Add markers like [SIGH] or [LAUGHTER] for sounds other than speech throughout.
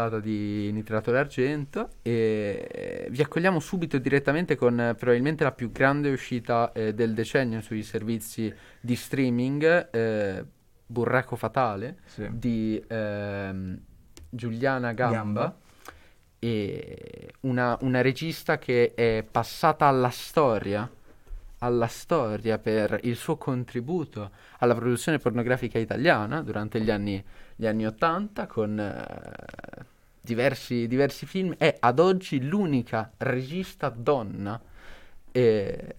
Puntata di Nitrato d'Argento e vi accogliamo subito e direttamente con eh, probabilmente la più grande uscita eh, del decennio sui servizi di streaming, eh, Burraco Fatale, Sì. di ehm, Giuliana Gamba, Gamba. e una, una regista che è passata alla storia, alla storia per il suo contributo alla produzione pornografica italiana durante gli anni, gli anni 80 con eh, diversi, diversi film. È ad oggi l'unica regista donna eh,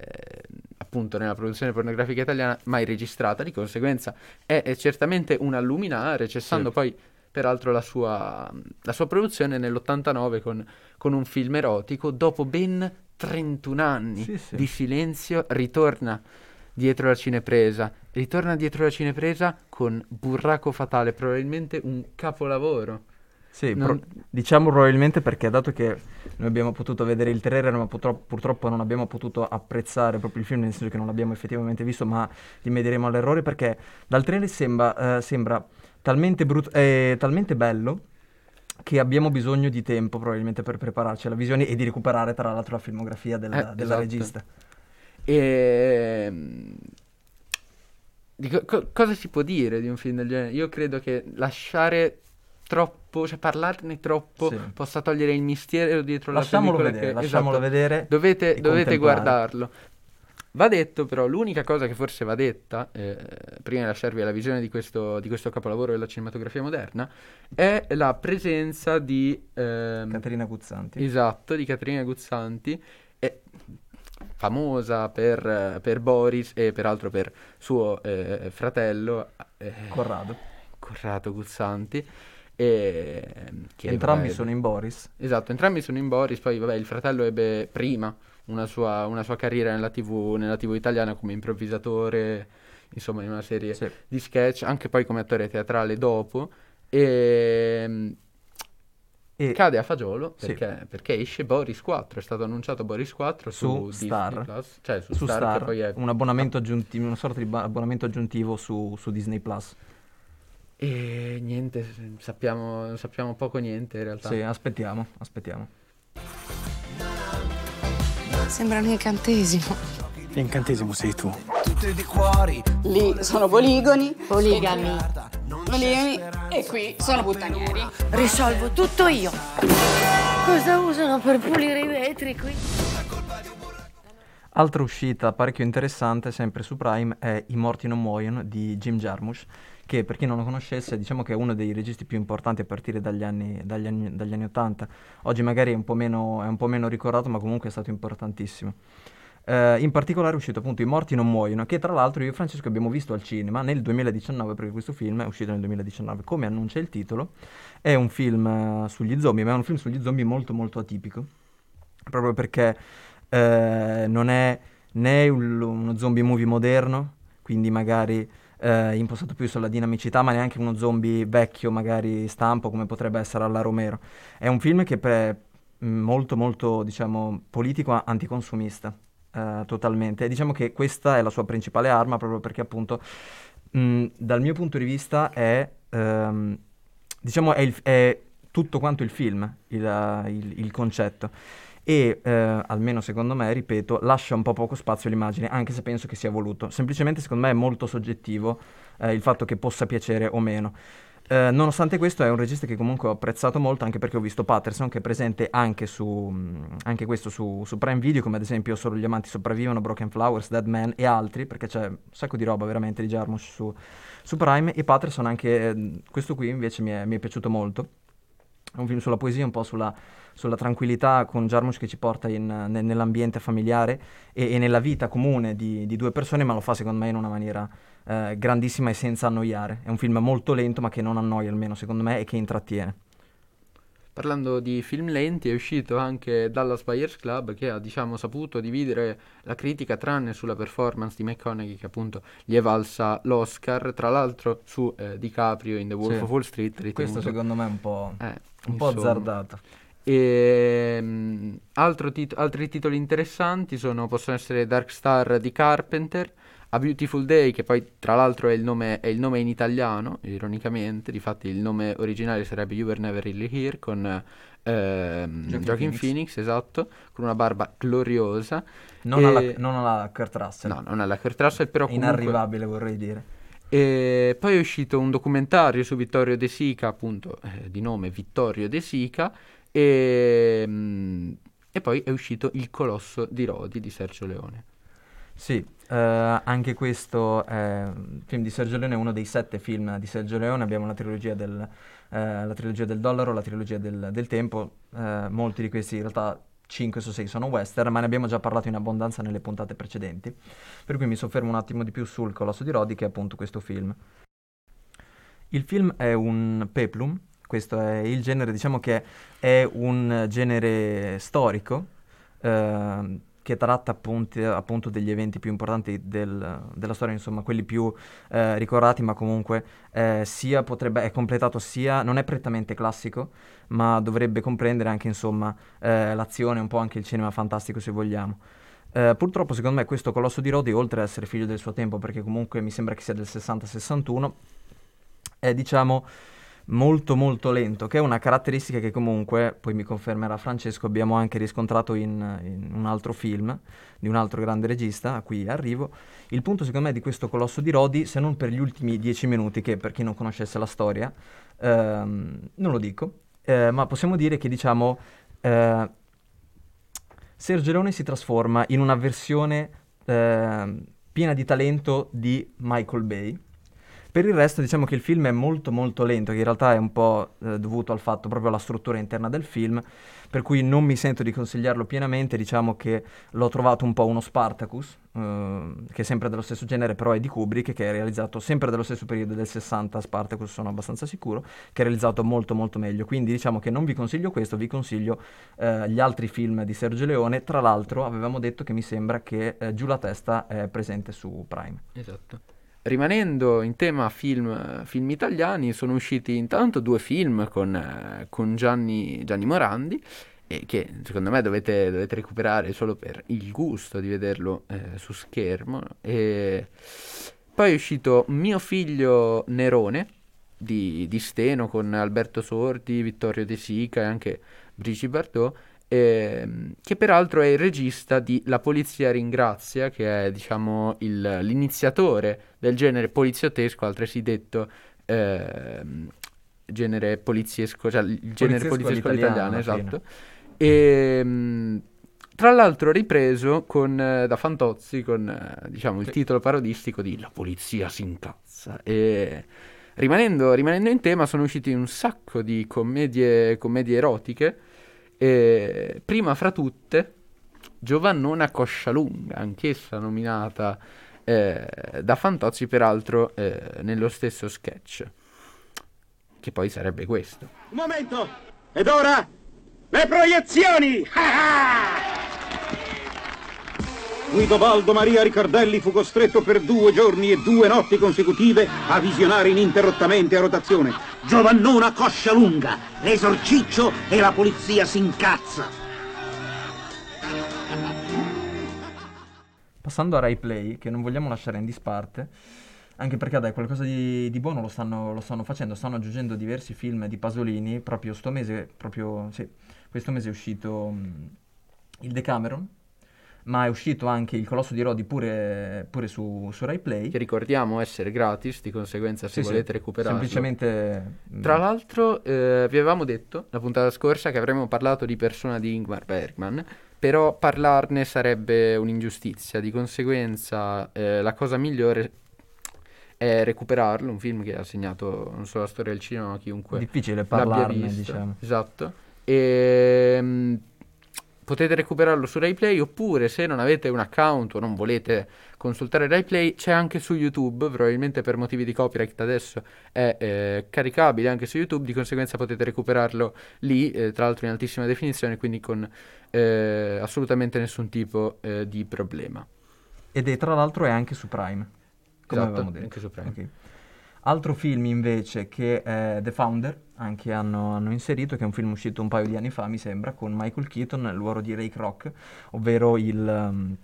appunto nella produzione pornografica italiana mai registrata, di conseguenza è, è certamente una luminare, cessando Sì. poi peraltro la sua, la sua produzione nell'89 con, con un film erotico, dopo ben 31 anni Sì, sì. di silenzio ritorna dietro la cinepresa, ritorna dietro la cinepresa con Burraco Fatale, probabilmente un capolavoro. Sì, Non- pro- diciamo probabilmente perché dato che noi abbiamo potuto vedere il trailer ma purtroppo, purtroppo non abbiamo potuto apprezzare proprio il film, nel senso che non l'abbiamo effettivamente visto, ma rimedieremo all'errore perché dal trailer sembra, eh, sembra talmente, brut- eh, talmente bello che abbiamo bisogno di tempo probabilmente per prepararci alla visione e di recuperare tra l'altro la filmografia della, Eh, della esatto. regista. E mm, di co- co- cosa si può dire di un film del genere? Io credo che lasciare troppo, cioè parlarne troppo, Sì. possa togliere il mistero dietro la Lasciamolo pellicola. vedere, che- lasciamolo esatto. vedere. Dovete, e dovete guardarlo. Va detto però, l'unica cosa che forse va detta, eh, prima di lasciarvi alla visione di questo, di questo capolavoro della cinematografia moderna, è la presenza di... ehm, Caterina Guzzanti. Esatto, di Caterina Guzzanti, è famosa per, per Boris e peraltro per suo eh, fratello eh, Corrado. Corrado Guzzanti. E, Entrambi sono in Boris. Esatto, entrambi sono in Boris, poi vabbè, il fratello ebbe prima una sua, una sua carriera nella TV, nella TV italiana come improvvisatore, insomma in una serie Sì. di sketch, anche poi come attore teatrale dopo. E, E cade a fagiolo Sì. perché, perché esce Boris 4, è stato annunciato Boris 4 su, Su Disney Star. Plus, cioè su, su Star, Star, che poi è... un abbonamento aggiuntivo, una sorta di ba- abbonamento aggiuntivo su, su Disney Plus. E niente, sappiamo, sappiamo poco niente in realtà. Sì, aspettiamo, aspettiamo. Sembra un incantesimo. L'incantesimo sei tu. Lì sono poligoni. Poligami. Poligami. E qui sono puttanieri. Risolvo tutto io. Cosa usano per pulire i vetri qui? Altra uscita parecchio interessante, sempre su Prime, è I morti non muoiono di Jim Jarmusch, che per chi non lo conoscesse diciamo che è uno dei registi più importanti a partire dagli anni, dagli anni, dagli anni 80. Oggi magari è un, po meno, è un po' meno ricordato, ma comunque è stato importantissimo. Eh, in particolare è uscito appunto I morti non muoiono, che tra l'altro io e Francesco abbiamo visto al cinema nel 2019, perché questo film è uscito nel 2019, come annuncia il titolo. È un film eh, sugli zombie, ma è un film sugli zombie molto molto atipico, proprio perché eh, non è né un- uno zombie movie moderno, quindi magari impostato più sulla dinamicità, ma neanche uno zombie vecchio, magari stampo, come potrebbe essere alla Romero. È un film che è molto molto, diciamo, politico, anticonsumista, eh, totalmente. Diciamo che questa è la sua principale arma, proprio perché appunto, mh, dal mio punto di vista, è, ehm, diciamo, è, il- è tutto quanto il film, il- il- il concetto e eh, almeno secondo me, ripeto, lascia un po' poco spazio all'immagine, anche se penso che sia voluto. Semplicemente secondo me è molto soggettivo eh, il fatto che possa piacere o meno. Eh, nonostante questo è un regista che comunque ho apprezzato molto anche perché ho visto Patterson che è presente anche su anche questo su, su Prime Video come ad esempio Solo gli amanti sopravvivono, Broken Flowers, Dead Man e altri perché c'è un sacco di roba veramente di Jarmusch su, su Prime. E Patterson anche eh, questo qui invece mi è, mi è piaciuto molto. È un film sulla poesia, un po' sulla, sulla tranquillità con Jarmusch che ci porta in, ne- nell'ambiente familiare e, e nella vita comune di, di due persone, ma lo fa secondo me in una maniera eh, grandissima e senza annoiare. È un film molto lento ma che non annoia almeno secondo me e che intrattiene. Parlando di film lenti, è uscito anche Dallas Buyers Club che ha, diciamo, saputo dividere la critica tranne sulla performance di McConaughey che appunto gli è valsa l'Oscar, tra l'altro su eh, DiCaprio in The Wolf Sì. of Wall Street. Questo ritenuto- secondo me è un po', eh, un po' azzardato. E, altro tit- altri titoli interessanti sono, possono essere Dark Star di Carpenter, A Beautiful Day, che poi tra l'altro è il nome, è il nome in italiano, ironicamente, difatti il nome originale sarebbe You Were Never Really Here, con ehm, Joaquin Phoenix. Phoenix, esatto, con una barba gloriosa. Non, E- alla, non alla Kurt Russell. No, non alla Kurt Russell, però comunque... Inarrivabile vorrei dire. E poi è uscito un documentario su Vittorio De Sica, appunto eh, di nome Vittorio De Sica, e, mm, e poi è uscito Il Colosso di Rodi di Sergio Leone. Sì, eh, anche questo è un film di Sergio Leone, uno dei sette film di Sergio Leone. Abbiamo la trilogia del, eh, la trilogia del dollaro, la trilogia del, del tempo. eh, molti di questi in realtà 5 su 6 sono western, ma ne abbiamo già parlato in abbondanza nelle puntate precedenti. Per cui mi soffermo un attimo di più sul Colosso di Rodi, che è appunto questo film. Il film è un peplum, questo è il genere, diciamo che è un genere storico ehm, che tratta appunti- appunto degli eventi più importanti del- della storia, insomma, quelli più eh, ricordati, ma comunque eh, sia potrebbe, è completato sia, non è prettamente classico, ma dovrebbe comprendere anche, insomma, eh, l'azione, un po' anche il cinema fantastico, se vogliamo. Eh, purtroppo, secondo me, questo Colosso di Rodi, oltre ad essere figlio del suo tempo, perché comunque mi sembra che sia del 60-61, è diciamo molto molto lento, che è una caratteristica che comunque, poi mi confermerà Francesco, abbiamo anche riscontrato in, in un altro film di un altro grande regista, a cui arrivo. Il punto secondo me di questo Colosso di Rodi, se non per gli ultimi dieci minuti, che per chi non conoscesse la storia, ehm, non lo dico, eh, ma possiamo dire che diciamo eh, Sergio Leone si trasforma in una versione ehm, piena di talento di Michael Bay. Per il resto diciamo che il film è molto molto lento, che in realtà è un po' eh, dovuto al fatto proprio alla struttura interna del film, per cui non mi sento di consigliarlo pienamente, diciamo che l'ho trovato un po' uno Spartacus, eh, che è sempre dello stesso genere, però è di Kubrick, che è realizzato sempre dello stesso periodo del 60, Spartacus sono abbastanza sicuro, che è realizzato molto molto meglio, quindi diciamo che non vi consiglio questo, vi consiglio eh, gli altri film di Sergio Leone, tra l'altro avevamo detto che mi sembra che eh, Giù la testa è presente su Prime. Esatto. Rimanendo in tema film, film italiani, sono usciti intanto due film con, eh, con Gianni, Gianni Morandi, e che secondo me dovete, dovete recuperare solo per il gusto di vederlo eh, su schermo. E poi è uscito Mio figlio Nerone di, di Steno con Alberto Sordi, Vittorio De Sica e anche Brigitte Bardot. Ehm, che peraltro è il regista di La Polizia Ringrazia, che è diciamo il- l'iniziatore del genere poliziottesco, altresì detto ehm, genere poliziesco, cioè il genere Poliziesco poliziesco all'italiano, esatto. E, mh, tra l'altro ripreso con, eh, da Fantozzi con eh, diciamo, il Sì. titolo parodistico di La polizia si incazza. E rimanendo, rimanendo in tema, sono usciti un sacco di commedie, commedie erotiche. E prima fra tutte, Giovannona Coscialunga, anch'essa nominata eh, da Fantozzi, peraltro eh, nello stesso sketch, che poi sarebbe questo. Un momento! Ed ora le proiezioni! Guido Baldo Maria Ricardelli fu costretto per due giorni e due notti consecutive a visionare ininterrottamente a rotazione Giovannona Coscia Lunga, l'esorciccio e la polizia si incazza. Passando a Rai Play, che non vogliamo lasciare in disparte, anche perché dai, qualcosa di, di buono lo stanno, lo stanno facendo, stanno aggiungendo diversi film di Pasolini, proprio sto mese, proprio, sì, questo mese è uscito mh, il Decameron, ma è uscito anche il Colosso di Rodi pure, pure su, su Rai Play. Che ricordiamo essere gratis, di conseguenza se Sì, sì, volete recuperarlo. Semplicemente... mh, Tra l'altro, eh, vi avevamo detto la puntata scorsa che avremmo parlato di persona di Ingmar Bergman, però parlarne sarebbe un'ingiustizia, di conseguenza eh, la cosa migliore è recuperarlo, un film che ha segnato non solo la storia del cinema, ma chiunque Difficile parlarne, diciamo. Esatto. E, mm, potete recuperarlo su RaiPlay oppure se non avete un account o non volete consultare RaiPlay c'è anche su YouTube, probabilmente per motivi di copyright adesso è eh, caricabile anche su YouTube, di conseguenza potete recuperarlo lì, eh, tra l'altro in altissima definizione, quindi con eh, assolutamente nessun tipo eh, di problema. Ed è tra l'altro è anche su Prime. Come Esatto, avevamo detto. anche su Prime. Ok. Altro film invece che è The Founder, anche hanno, hanno inserito, che è un film uscito un paio di anni fa, mi sembra, con Michael Keaton nel ruolo di Ray Kroc, ovvero il, um,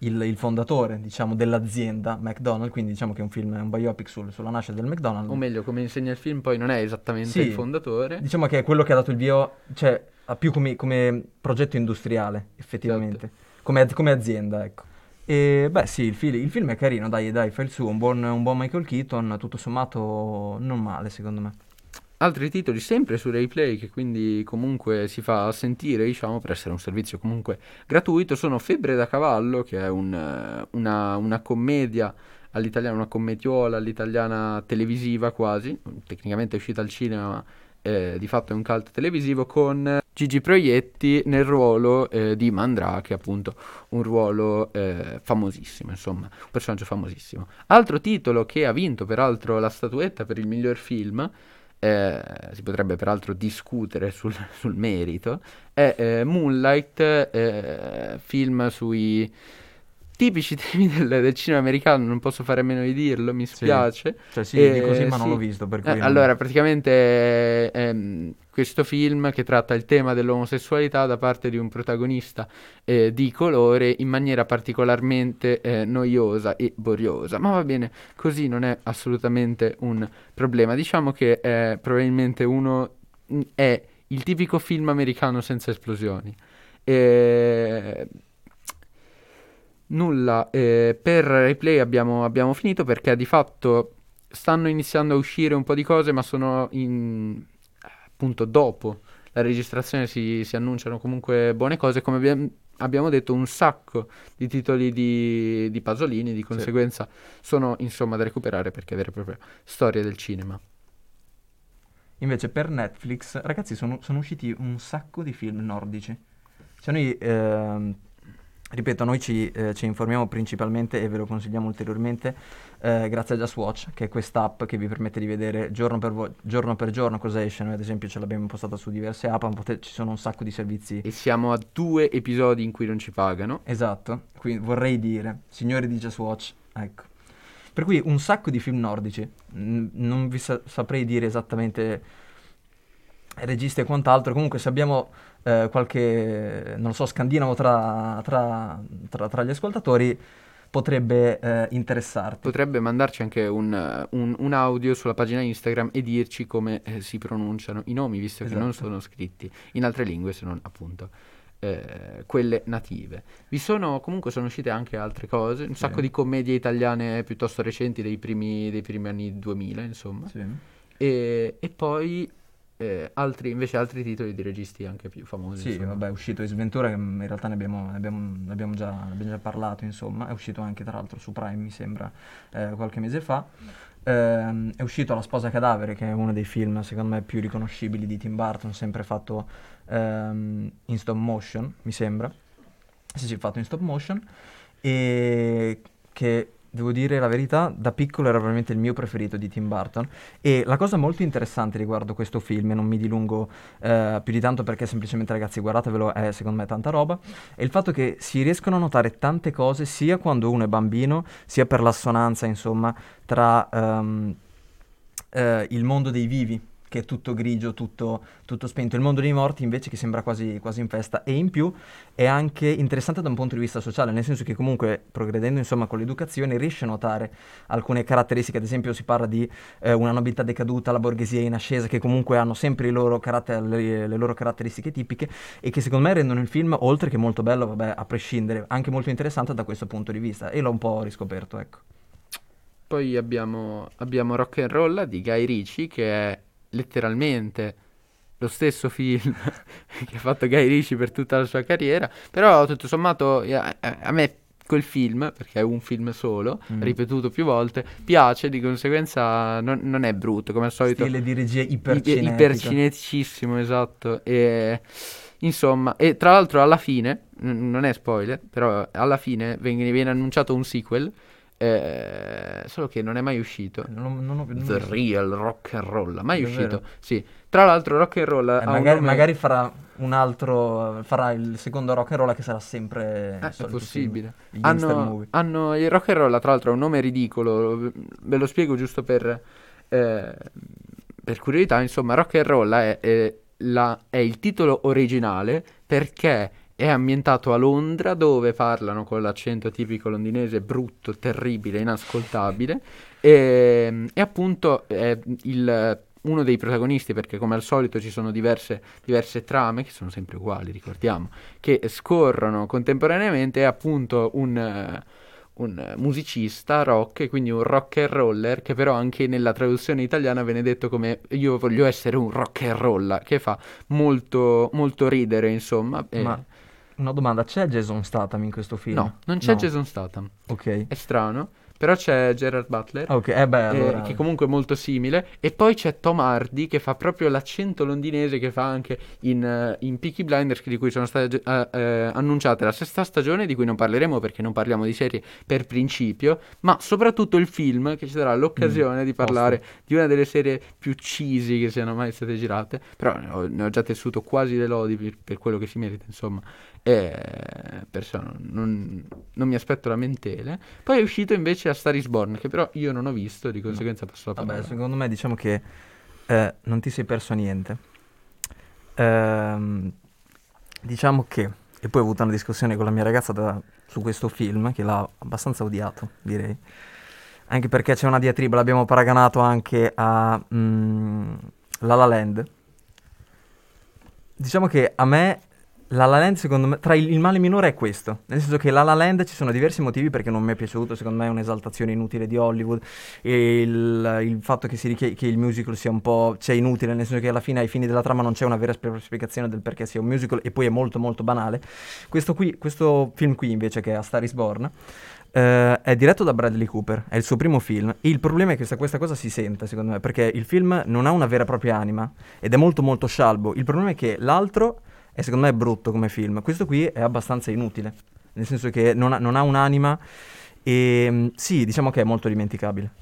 il- il fondatore, diciamo, dell'azienda McDonald's, quindi diciamo che è un film, è un biopic sul- sulla nascita del McDonald's. O meglio, come insegna il film, poi non è esattamente Sì. il fondatore. Diciamo che è quello che ha dato il via, cioè ha più come, come progetto industriale, effettivamente, Certo. come, come azienda, ecco. E beh sì, il, fil- il film è carino, dai, dai, fa il suo, un buon, un buon Michael Keaton, tutto sommato non male secondo me. Altri titoli sempre su RaiPlay che quindi comunque si fa sentire, diciamo, per essere un servizio comunque gratuito, sono Febbre da cavallo, che è un, una, una commedia all'italiana, una commediola all'italiana televisiva quasi, tecnicamente è uscita al cinema, ma eh, di fatto è un cult televisivo, con Gigi Proietti nel ruolo eh, di Mandrake, appunto, un ruolo eh, famosissimo, insomma, un personaggio famosissimo. Altro titolo che ha vinto peraltro la statuetta per il miglior film, eh, si potrebbe peraltro discutere sul, sul merito, è eh, Moonlight, eh, film sui tipici temi del, del cinema americano, non posso fare a meno di dirlo, mi spiace. Cioè sì, Eh, di così ma non sì. l'ho visto, Eh, non- allora, praticamente eh, ehm, questo film che tratta il tema dell'omosessualità da parte di un protagonista eh, di colore in maniera particolarmente eh, noiosa e boriosa. Ma va bene, così non è assolutamente un problema. Diciamo che è probabilmente uno mh, è il tipico film americano senza esplosioni. E... Nulla, eh, per replay abbiamo, abbiamo finito perché di fatto stanno iniziando a uscire un po' di cose, ma sono in, appunto dopo la registrazione si, si annunciano comunque buone cose. Come abbiam- abbiamo detto, un sacco di titoli di, di Pasolini, di conseguenza sono insomma da recuperare perché è vera e propria storia del cinema. Invece per Netflix, ragazzi, sono, sono usciti un sacco di film nordici. Cioè noi, ehm, ripeto, noi ci, eh, ci informiamo principalmente e ve lo consigliamo ulteriormente eh, grazie a Just Watch, che è quest'app che vi permette di vedere giorno per, vo- giorno, per giorno cosa esce. Noi ad esempio ce l'abbiamo impostata su diverse app, ma pote- ci sono un sacco di servizi. E siamo a due episodi in cui non ci pagano. Esatto, quindi vorrei dire, signori di Just Watch, ecco. Per cui un sacco di film nordici, Mm, non vi sa- saprei dire esattamente registi e quant'altro, comunque se abbiamo eh, qualche, non lo so, scandinavo tra, tra- tra- tra gli ascoltatori potrebbe eh, interessarti. Potrebbe mandarci anche un, un- un audio sulla pagina Instagram e dirci come eh, si pronunciano i nomi, visto che non Esatto. sono scritti in altre lingue se non appunto eh, quelle native. Vi sono comunque sono uscite anche altre cose, un sacco di commedie italiane piuttosto recenti dei primi, dei primi anni 2000, insomma. Sì. E, e poi eh, altri, invece altri titoli di registi anche più famosi. Sì, insomma. vabbè, è uscito Ace Ventura, che in realtà ne abbiamo, ne abbiamo- ne abbiamo già, ne abbiamo già parlato, insomma, è uscito anche tra l'altro su Prime, mi sembra, eh, qualche mese fa. Ehm, è uscito La sposa cadavere, che è uno dei film, secondo me, più riconoscibili di Tim Burton, sempre fatto ehm, in stop motion, mi sembra. Sì, sì, fatto in stop motion. E che, devo dire la verità, da piccolo era veramente il mio preferito di Tim Burton. E la cosa molto interessante riguardo questo film, e non mi dilungo eh, più di tanto perché semplicemente ragazzi guardatevelo, è secondo me tanta roba, è il fatto che si riescono a notare tante cose sia quando uno è bambino, sia per l'assonanza, insomma, tra ehm, eh, il mondo dei vivi, che è tutto grigio, tutto, tutto spento, il mondo dei morti invece che sembra quasi, quasi in festa. E in più è anche interessante da un punto di vista sociale, nel senso che comunque progredendo insomma con l'educazione riesce a notare alcune caratteristiche, ad esempio si parla di eh, una nobiltà decaduta, la borghesia in ascesa, che comunque hanno sempre loro caratter- le, le loro caratteristiche tipiche e che secondo me rendono il film, oltre che molto bello, vabbè, a prescindere, anche molto interessante da questo punto di vista. E l'ho un po' riscoperto, ecco. Poi abbiamo, abbiamo Rock and Roll di Guy Ritchie, che è letteralmente lo stesso film [LAUGHS] che ha fatto Guy Ritchie per tutta la sua carriera, però tutto sommato eh, a, a me quel film, perché è un film solo, Mm. ripetuto più volte, piace, di conseguenza non, non è brutto, come al solito. Stile di regia Iper- ipercinetica. ipercineticissimo, esatto. E, insomma, e tra l'altro alla fine, n- non è spoiler, però alla fine viene, viene annunciato un sequel, eh, solo che non è mai uscito. Non, non ho, non The visto. Real Rock and Roll, mai Davvero? uscito? Sì. Tra l'altro Rock and Roll Eh, magari, nome- magari farà un altro, farà il secondo rock and roll che sarà sempre Eh, è possibile. film, Hanno, hanno il rock and roll, tra l'altro, ha un nome ridicolo. Ve lo spiego giusto per, eh, per curiosità. Insomma, rock and roll è, è la- è il titolo originale perché è ambientato a Londra, dove parlano con l'accento tipico londinese, brutto, terribile, inascoltabile. E, e appunto è il- uno dei protagonisti, perché come al solito ci sono diverse, diverse trame, che sono sempre uguali, ricordiamo, che scorrono contemporaneamente, è appunto un, un musicista rock, quindi un rock and roller, che però anche nella traduzione italiana viene detto come io voglio essere un rock and roll, che fa molto, molto ridere, insomma. Ma una domanda, c'è Jason Statham in questo film? no, non c'è Jason Statham, Ok. è strano, però c'è Gerard Butler. Ok, eh beh, eh, allora... che comunque è molto simile. E poi c'è Tom Hardy che fa proprio l'accento londinese che fa anche in, eh, in Peaky Blinders, di cui sono state eh, eh, annunciate la sesta stagione, di cui non parleremo perché non parliamo di serie per principio, ma soprattutto il film che ci darà l'occasione di parlare di una delle serie più cheesy che siano mai state girate. Però ne ho, ne ho già tessuto quasi le lodi per, per quello che si merita, insomma. E perciò non, non- mi aspetto lamentele. Poi è uscito invece a Star is Born, che però io non ho visto, di conseguenza passo la Vabbè, parola. secondo me diciamo che eh, non ti sei perso niente. Ehm, diciamo che, e poi ho avuto una discussione con la mia ragazza da- su questo film, che l'ha abbastanza odiato, direi. Anche perché c'è una diatriba, l'abbiamo paragonato anche a mm, La La Land. Diciamo che a me La La Land, secondo me, tra il, il male minore è questo. Nel senso che La La Land ci sono diversi motivi perché non mi è piaciuto, secondo me è un'esaltazione inutile di Hollywood e il, il fatto che, si richie- che il musical sia un po' cioè, inutile, nel senso che alla fine ai fini della trama non c'è una vera spiegazione del perché sia un musical e poi è molto molto banale. Questo, qui, questo film qui invece che è A Star is Born eh, è diretto da Bradley Cooper, è il suo primo film. E il problema è che questa, questa cosa si sente, secondo me, perché il film non ha una vera e propria anima ed è molto molto scialbo. Il problema è che l'altro è secondo me brutto come film. Questo qui è abbastanza inutile, nel senso che non ha, non ha un'anima e mm, sì, diciamo che è molto dimenticabile.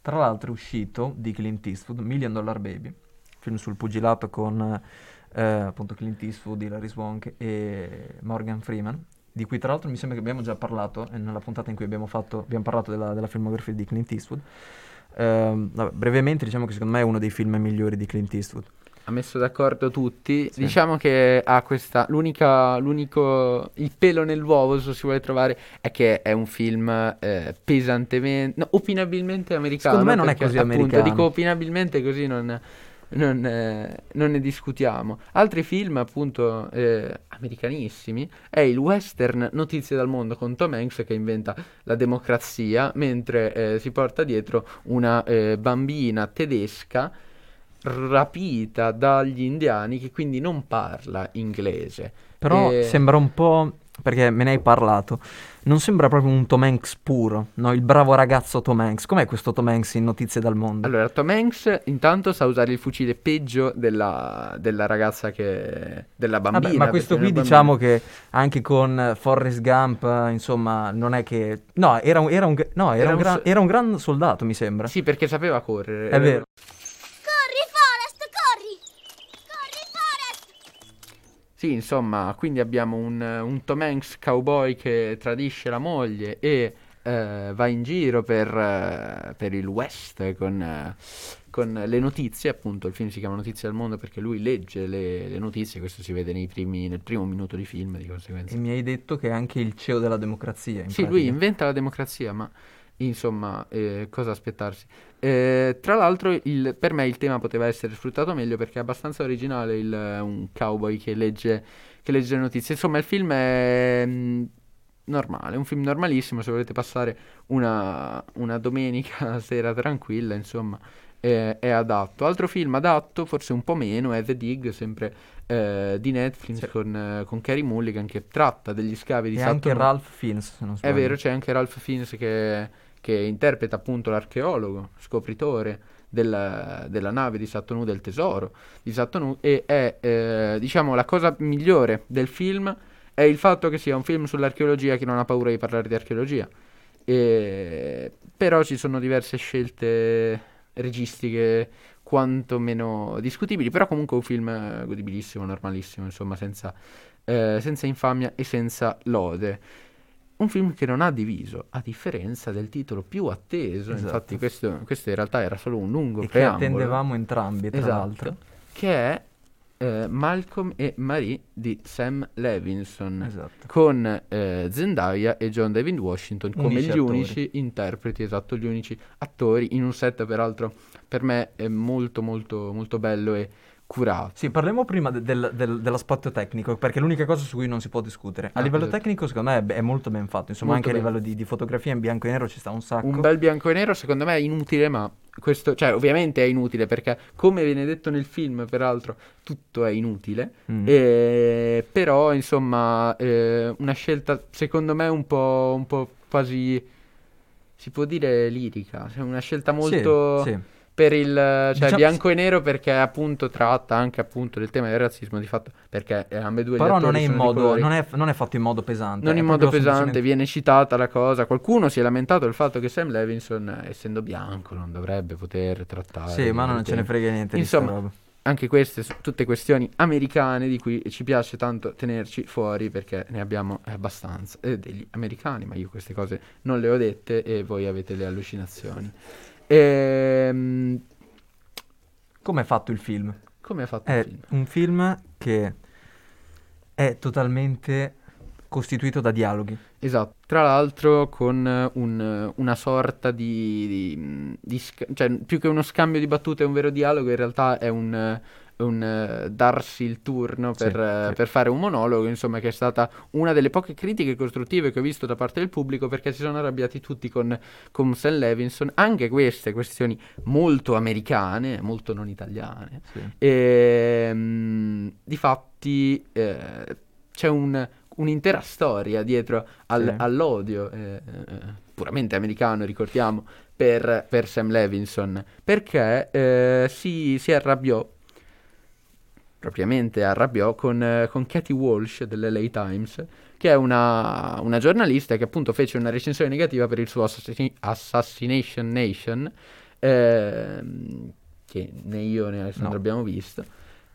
Tra l'altro è uscito di Clint Eastwood, Million Dollar Baby, film sul pugilato con eh, appunto Clint Eastwood, Hilary Swank e Morgan Freeman, di cui tra l'altro mi sembra che abbiamo già parlato eh, nella puntata in cui abbiamo, fatto, abbiamo parlato della, della filmografia di Clint Eastwood. Ehm, vabbè, brevemente diciamo che secondo me è uno dei film migliori di Clint Eastwood. Ha messo d'accordo tutti. Sì. Diciamo che ha questa. L'unica. L'unico. Il pelo nell'uovo, se si vuole trovare, è che è un film eh, pesantemente. No, opinabilmente americano. Secondo me non è perché, così appunto, americano. Dico opinabilmente così non. Non, eh, non ne discutiamo. Altri film, appunto, eh, americanissimi, è il western Notizie dal mondo con Tom Hanks che inventa la democrazia, mentre eh, si porta dietro una eh, bambina tedesca rapita dagli indiani che quindi non parla inglese. Però E- sembra un po', perché me ne hai parlato, non sembra proprio un Tom Hanks puro, no? Il bravo ragazzo Tom Hanks. Com'è questo Tom Hanks in Notizie dal mondo? Allora, Tom Hanks intanto sa usare il fucile peggio della, della ragazza che... della bambina. Vabbè, ma questo qui diciamo che anche con Forrest Gump, insomma, non è che... No, era un, era un, no, era Era un un gran, so- era un gran soldato, mi sembra. Sì, perché sapeva correre. È vero. Sì, insomma, quindi abbiamo un, un Tom Hanks cowboy che tradisce la moglie e eh, va in giro per, eh, per il West con, eh, con le notizie, appunto il film si chiama Notizie del mondo perché lui legge le, le notizie, questo si vede nei primi- nel primo minuto di film di conseguenza. E mi hai detto che è anche il CEO della democrazia. Sì, lui pratica. inventa la democrazia, ma insomma, eh, cosa aspettarsi? Eh, tra l'altro, il- per me il tema poteva essere sfruttato meglio perché è abbastanza originale il, eh, un cowboy che legge, che legge le notizie. Insomma, il film è mm, normale, un film normalissimo. Se volete passare una, una domenica [LAUGHS] sera tranquilla, insomma, eh, è adatto. Altro film adatto, forse un po' meno, è The Dig, sempre eh, di Netflix Sì. con, eh, con Carey Mulligan che tratta degli scavi di E anche Saturno. Ralph Fiennes, se non È sbaglio. vero, c'è anche Ralph Fiennes che, che interpreta appunto l'archeologo, scopritore della, della nave di Satonu, del tesoro di Satonu, e è, eh, diciamo, la cosa migliore del film è il fatto che sia un film sull'archeologia che non ha paura di parlare di archeologia. E- però ci sono diverse scelte registiche quantomeno discutibili, però comunque un film godibilissimo, normalissimo, insomma, senza, eh, senza infamia e senza lode. Un film che non ha diviso, a differenza del titolo più atteso, Esatto. infatti questo, questo in realtà era solo un lungo E che preambolo, attendevamo entrambi, tra Esatto. l'altro. che è eh, Malcolm e Marie di Sam Levinson Esatto. con eh, Zendaya e John David Washington come Unici gli attori. unici interpreti, esatto, gli unici attori in un set peraltro per me è molto molto molto bello e curato. Sì, parliamo prima de- del- del- dell'aspetto tecnico, perché è l'unica cosa su cui non si può discutere. A Ah, livello esatto. tecnico, secondo me, è, è molto ben fatto. Insomma, Molto anche a bene. livello di, di fotografia in bianco e nero ci sta un sacco. Un bel bianco e nero secondo me è inutile, ma questo, cioè ovviamente è inutile perché come viene detto nel film, peraltro, tutto è inutile. Mm. E- però insomma eh, una scelta secondo me un po', un po' quasi si può dire lirica, cioè una scelta Sì, molto sì. Per il cioè Diciamo- bianco e nero perché appunto tratta anche appunto del tema del razzismo di fatto perché eh, ambedue Però non è, in modo, non, è, non è fatto in modo pesante. Non è in modo pesante, viene citata la cosa. Qualcuno si è lamentato del fatto che Sam Levinson, essendo bianco, non dovrebbe poter trattare. Sì, ma non ce ne frega niente Insomma, anche queste sono tutte questioni americane di cui ci piace tanto tenerci fuori perché ne abbiamo abbastanza eh, degli americani, ma io queste cose non le ho dette e voi avete le allucinazioni. Ehm, Come è fatto il film? come ha fatto È il film? un film che è totalmente costituito da dialoghi. Esatto, tra l'altro con eh, un- una sorta di, di- di sca- cioè più che uno scambio di battute e un vero dialogo, in realtà è un, eh, un, eh, darsi il turno Sì, per, eh, sì. per fare un monologo, insomma, che è stata una delle poche critiche costruttive che ho visto da parte del pubblico perché si sono arrabbiati tutti con, con Sam Levinson, anche queste questioni molto americane, molto non italiane. Sì. E, mm, difatti eh, c'è un- un'intera storia dietro al- Sì. all'odio, eh, eh, puramente americano, ricordiamo, per, per Sam Levinson, perché eh, si, si arrabbiò, propriamente arrabbiò con, eh, con Katie Walsh dell'LA Times, che è una, una giornalista che appunto fece una recensione negativa per il suo Assassin- Assassination Nation, ehm, che né io né Alessandro No. abbiamo visto.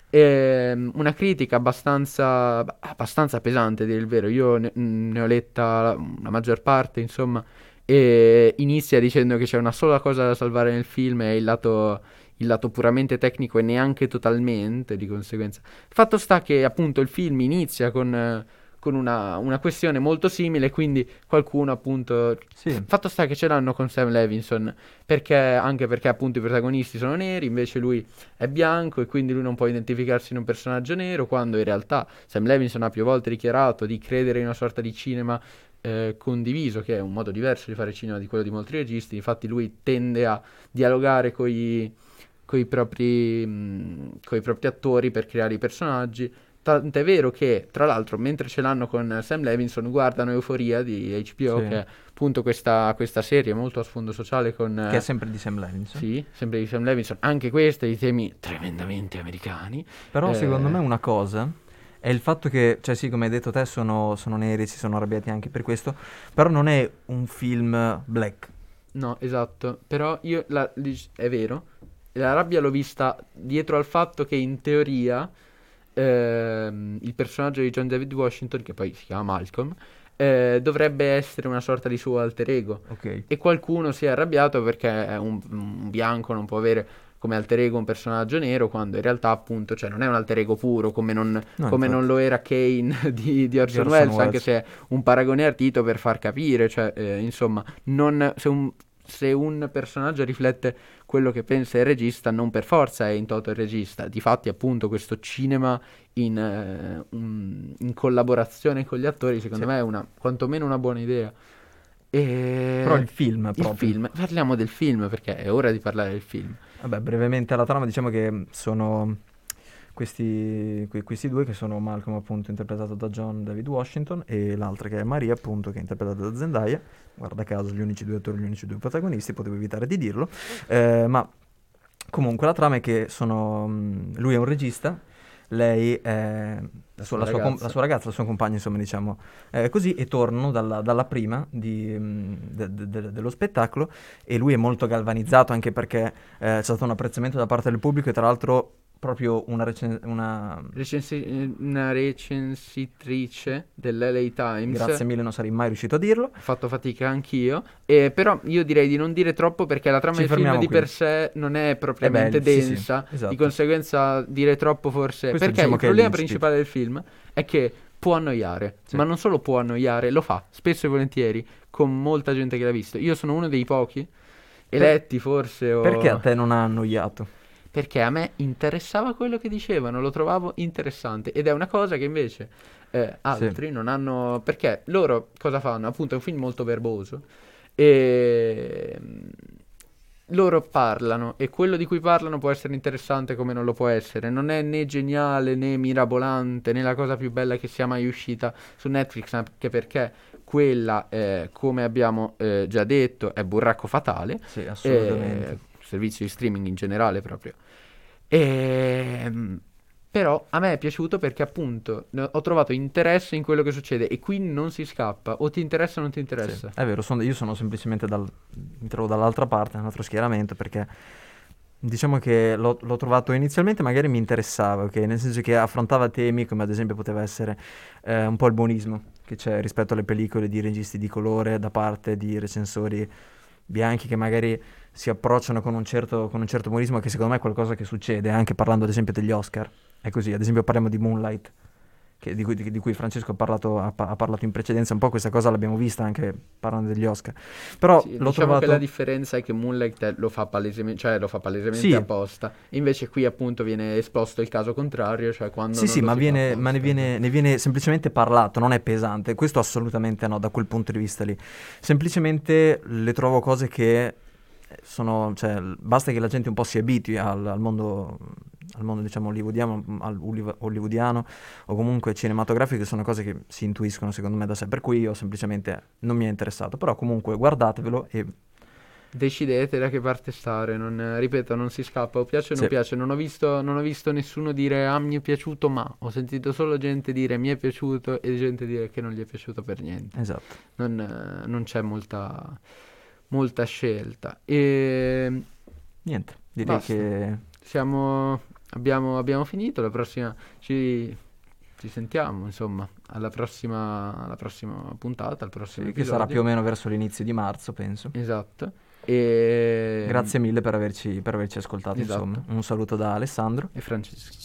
Ehm, una critica abbastanza, abbastanza pesante, a dire il vero. Io ne, ne ho letta la, la maggior parte, insomma, e inizia dicendo che c'è una sola cosa da salvare nel film, è il lato, il lato puramente tecnico e neanche totalmente, di conseguenza. Fatto sta che appunto il film inizia con, eh, con una, una questione molto simile, quindi qualcuno appunto Sì. Fatto sta che ce l'hanno con Sam Levinson, perché, anche perché appunto i protagonisti sono neri, invece lui è bianco e quindi lui non può identificarsi in un personaggio nero, quando in realtà Sam Levinson ha più volte dichiarato di credere in una sorta di cinema eh, condiviso, che è un modo diverso di fare cinema di quello di molti registi, infatti lui tende a dialogare con i propri, mh, coi propri attori per creare i personaggi. Tant'è vero che, tra l'altro, mentre ce l'hanno con Sam Levinson, guardano Euforia di HBO, Sì. che è appunto questa, questa serie molto a sfondo sociale con... Che è sempre di Sam Levinson. sì, sempre di Sam Levinson, anche queste di temi tremendamente americani. Però Eh, secondo me una cosa è il fatto che, cioè sì, come hai detto te, sono, sono neri, si sono arrabbiati anche per questo, però non è un film black. No, esatto, però io, la- è vero, la rabbia l'ho vista dietro al fatto che in teoria ehm, il personaggio di John David Washington, che poi si chiama Malcolm, eh, dovrebbe essere una sorta di suo alter ego. Ok. E qualcuno si è arrabbiato perché un, un bianco non può avere come alter ego un personaggio nero, quando in realtà appunto cioè, non è un alter ego puro come non, No, come non lo era Kane [LAUGHS] di, di Orson, Orson Welles, anche se è un paragone ardito per far capire, cioè eh, insomma, non, se, un, se un personaggio riflette quello che pensa il regista, non per forza è in toto il regista. Difatti appunto questo cinema in, eh, un- in collaborazione con gli attori secondo Sì. me è una, quantomeno una buona idea. E... Però il film Il proprio. film, parliamo del film perché è ora di parlare del film. Vabbè, brevemente alla trama diciamo che sono questi, que- questi due che sono Malcolm appunto interpretato da John David Washington e l'altra che è Maria appunto che è interpretata da Zendaya, guarda caso gli unici due attori, gli unici due protagonisti, potevo evitare di dirlo, eh, ma comunque la trama è che sono, mh, lui è un regista, lei è la sua, la sua com- ragazza. la sua ragazza, la sua compagna insomma diciamo eh, così e tornano dalla, dalla prima di, mh, de- de- de- dello spettacolo e lui è molto galvanizzato anche perché eh, c'è stato un apprezzamento da parte del pubblico e tra l'altro proprio una, recen- una Recensi- una recensitrice dell'LA Times. Grazie mille, non sarei mai riuscito a dirlo. Ho fatto fatica anch'io. Eh, però io direi di non dire troppo perché la trama Ci del film fermiamo di qui. per sé non è propriamente Eh beh, sì, sì, densa. esatto. Di conseguenza dire troppo forse. Questo perché diciamo il è problema principale del film è che può annoiare. Sì. Ma non solo può annoiare, lo fa spesso e volentieri con molta gente che l'ha visto. Io sono uno dei pochi. Eletti forse o... Perché a te non ha annoiato? Perché a me interessava quello che dicevano, lo trovavo interessante ed è una cosa che invece eh, altri non hanno... Perché loro cosa fanno? Appunto è un film molto verboso e mm, loro parlano e quello di cui parlano può essere interessante come non lo può essere. Non è né geniale né mirabolante né la cosa più bella che sia mai uscita su Netflix, anche perché quella, eh, come abbiamo eh, già detto, è burracco fatale Sì, assolutamente. eh, servizio di streaming in generale proprio. Ehm, però a me è piaciuto perché appunto ho trovato interesse in quello che succede e qui non si scappa, o ti interessa o non ti Sì, interessa. è vero, sono- io sono semplicemente dal, mi trovo dall'altra parte, un altro schieramento, perché diciamo che l'ho, l'ho trovato inizialmente magari mi interessava, ok? Nel senso che affrontava temi come ad esempio poteva essere eh, un po' il buonismo che c'è rispetto alle pellicole di registi di colore da parte di recensori bianchi che magari si approcciano con un certo, con un certo buonismo che secondo me è qualcosa che succede, anche parlando ad esempio degli Oscar. È così, ad esempio parliamo di Moonlight, che- di, cui, di- cui Francesco ha parlato, ha, ha parlato in precedenza, un po' questa cosa l'abbiamo vista anche parlando degli Oscar. Però Sì, diciamo trovato... che la differenza è che Moonlight lo fa palesemente, cioè lo fa palesemente Sì. apposta. Invece qui appunto viene esposto il caso contrario, cioè quando Sì, sì, ma, viene, ma ne, viene, ne viene semplicemente parlato, non è pesante. Questo assolutamente no, da quel punto di vista lì. Semplicemente le trovo cose che sono, cioè, basta che la gente un po' si abitui al, al mondo, al mondo, diciamo, hollywoodiano, hollywo- hollywoodiano o comunque cinematografico, che sono cose che si intuiscono secondo me da sé, per cui io semplicemente non mi è interessato. Però comunque guardatevelo e Decidete da che parte stare, non, ripeto, non si scappa, o piace o non Sì. piace. Non ho, visto, non ho visto nessuno dire ah mi è piaciuto ma, ho sentito solo gente dire mi è piaciuto e gente dire che non gli è piaciuto per niente. esatto. Non, non c'è molta, molta scelta. E Niente, direi Basta. che siamo, abbiamo, abbiamo finito, la prossima ci, ci sentiamo, insomma, alla prossima, alla prossima puntata, al prossimo che episodio. sarà più o meno verso l'inizio di marzo, penso. Esatto. E... Grazie mille per averci, per averci ascoltato, Esatto. insomma. Un saluto da Alessandro. E Francesco.